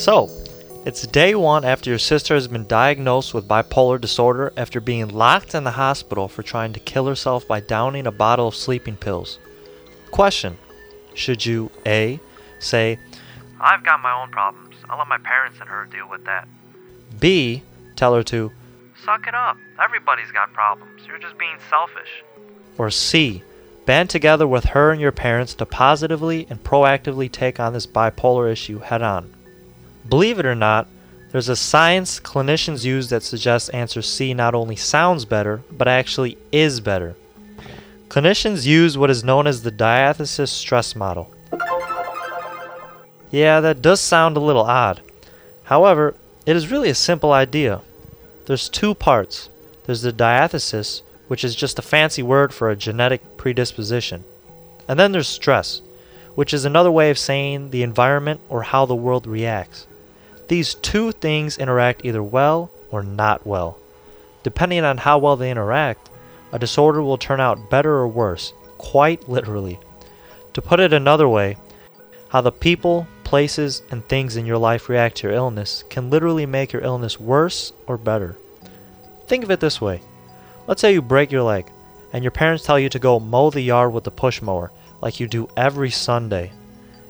So, it's day one after your sister has been diagnosed with bipolar disorder after being locked in the hospital for trying to kill herself by downing a bottle of sleeping pills. Question Should you A. say, I've got my own problems. I'll let my parents and her deal with that? B. Tell her to, Suck it up. Everybody's got problems. You're just being selfish. Or C. Band together with her and your parents to positively and proactively take on this bipolar issue head on. Believe it or not, there's a science clinicians use that suggests answer C not only sounds better, but actually is better. Clinicians use what is known as the diathesis stress model. Yeah, that does sound a little odd. However, it is really a simple idea. There's two parts. There's the diathesis, which is just a fancy word for a genetic predisposition. And then there's stress, which is another way of saying the environment or how the world reacts. These two things interact either well or not well. Depending on how well they interact, a disorder will turn out better or worse, quite literally. To put it another way, how the people, places, and things in your life react to your illness can literally make your illness worse or better. Think of it this way let's say you break your leg, and your parents tell you to go mow the yard with the push mower, like you do every Sunday.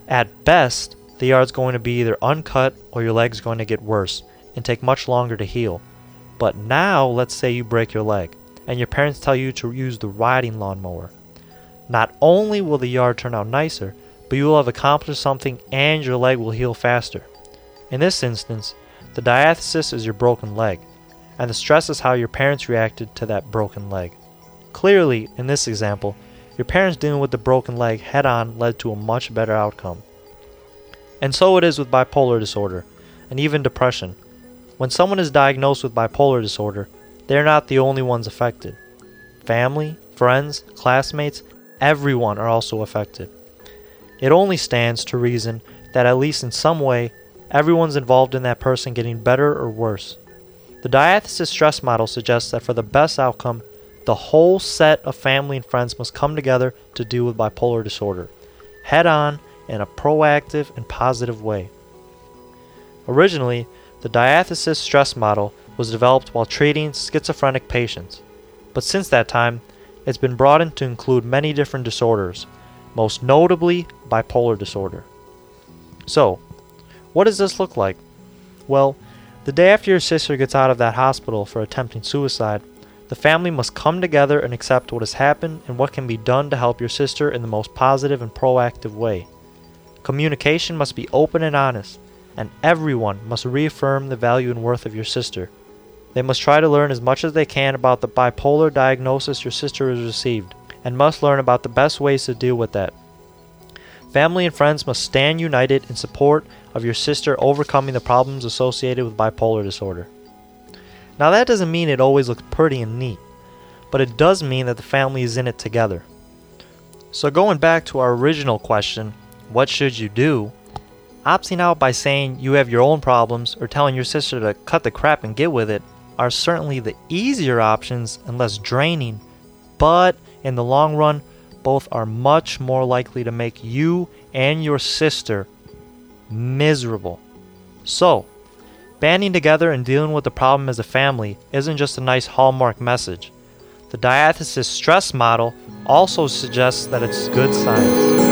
At best, the yard's going to be either uncut or your leg's going to get worse and take much longer to heal. But now, let's say you break your leg and your parents tell you to use the riding lawnmower. Not only will the yard turn out nicer, but you will have accomplished something and your leg will heal faster. In this instance, the diathesis is your broken leg, and the stress is how your parents reacted to that broken leg. Clearly, in this example, your parents dealing with the broken leg head on led to a much better outcome. And so it is with bipolar disorder, and even depression. When someone is diagnosed with bipolar disorder, they are not the only ones affected. Family, friends, classmates, everyone are also affected. It only stands to reason that at least in some way, everyone's involved in that person getting better or worse. The diathesis stress model suggests that for the best outcome, the whole set of family and friends must come together to deal with bipolar disorder, head on in a proactive and positive way. Originally, the diathesis stress model was developed while treating schizophrenic patients, but since that time, it's been broadened to include many different disorders, most notably bipolar disorder. So, what does this look like? Well, the day after your sister gets out of that hospital for attempting suicide, the family must come together and accept what has happened and what can be done to help your sister in the most positive and proactive way. Communication must be open and honest, and everyone must reaffirm the value and worth of your sister. They must try to learn as much as they can about the bipolar diagnosis your sister has received, and must learn about the best ways to deal with that. Family and friends must stand united in support of your sister overcoming the problems associated with bipolar disorder. Now, that doesn't mean it always looks pretty and neat, but it does mean that the family is in it together. So, going back to our original question what should you do? Opting out by saying you have your own problems or telling your sister to cut the crap and get with it are certainly the easier options and less draining, but in the long run, both are much more likely to make you and your sister miserable. So, banding together and dealing with the problem as a family isn't just a nice hallmark message. The diathesis stress model also suggests that it's good science.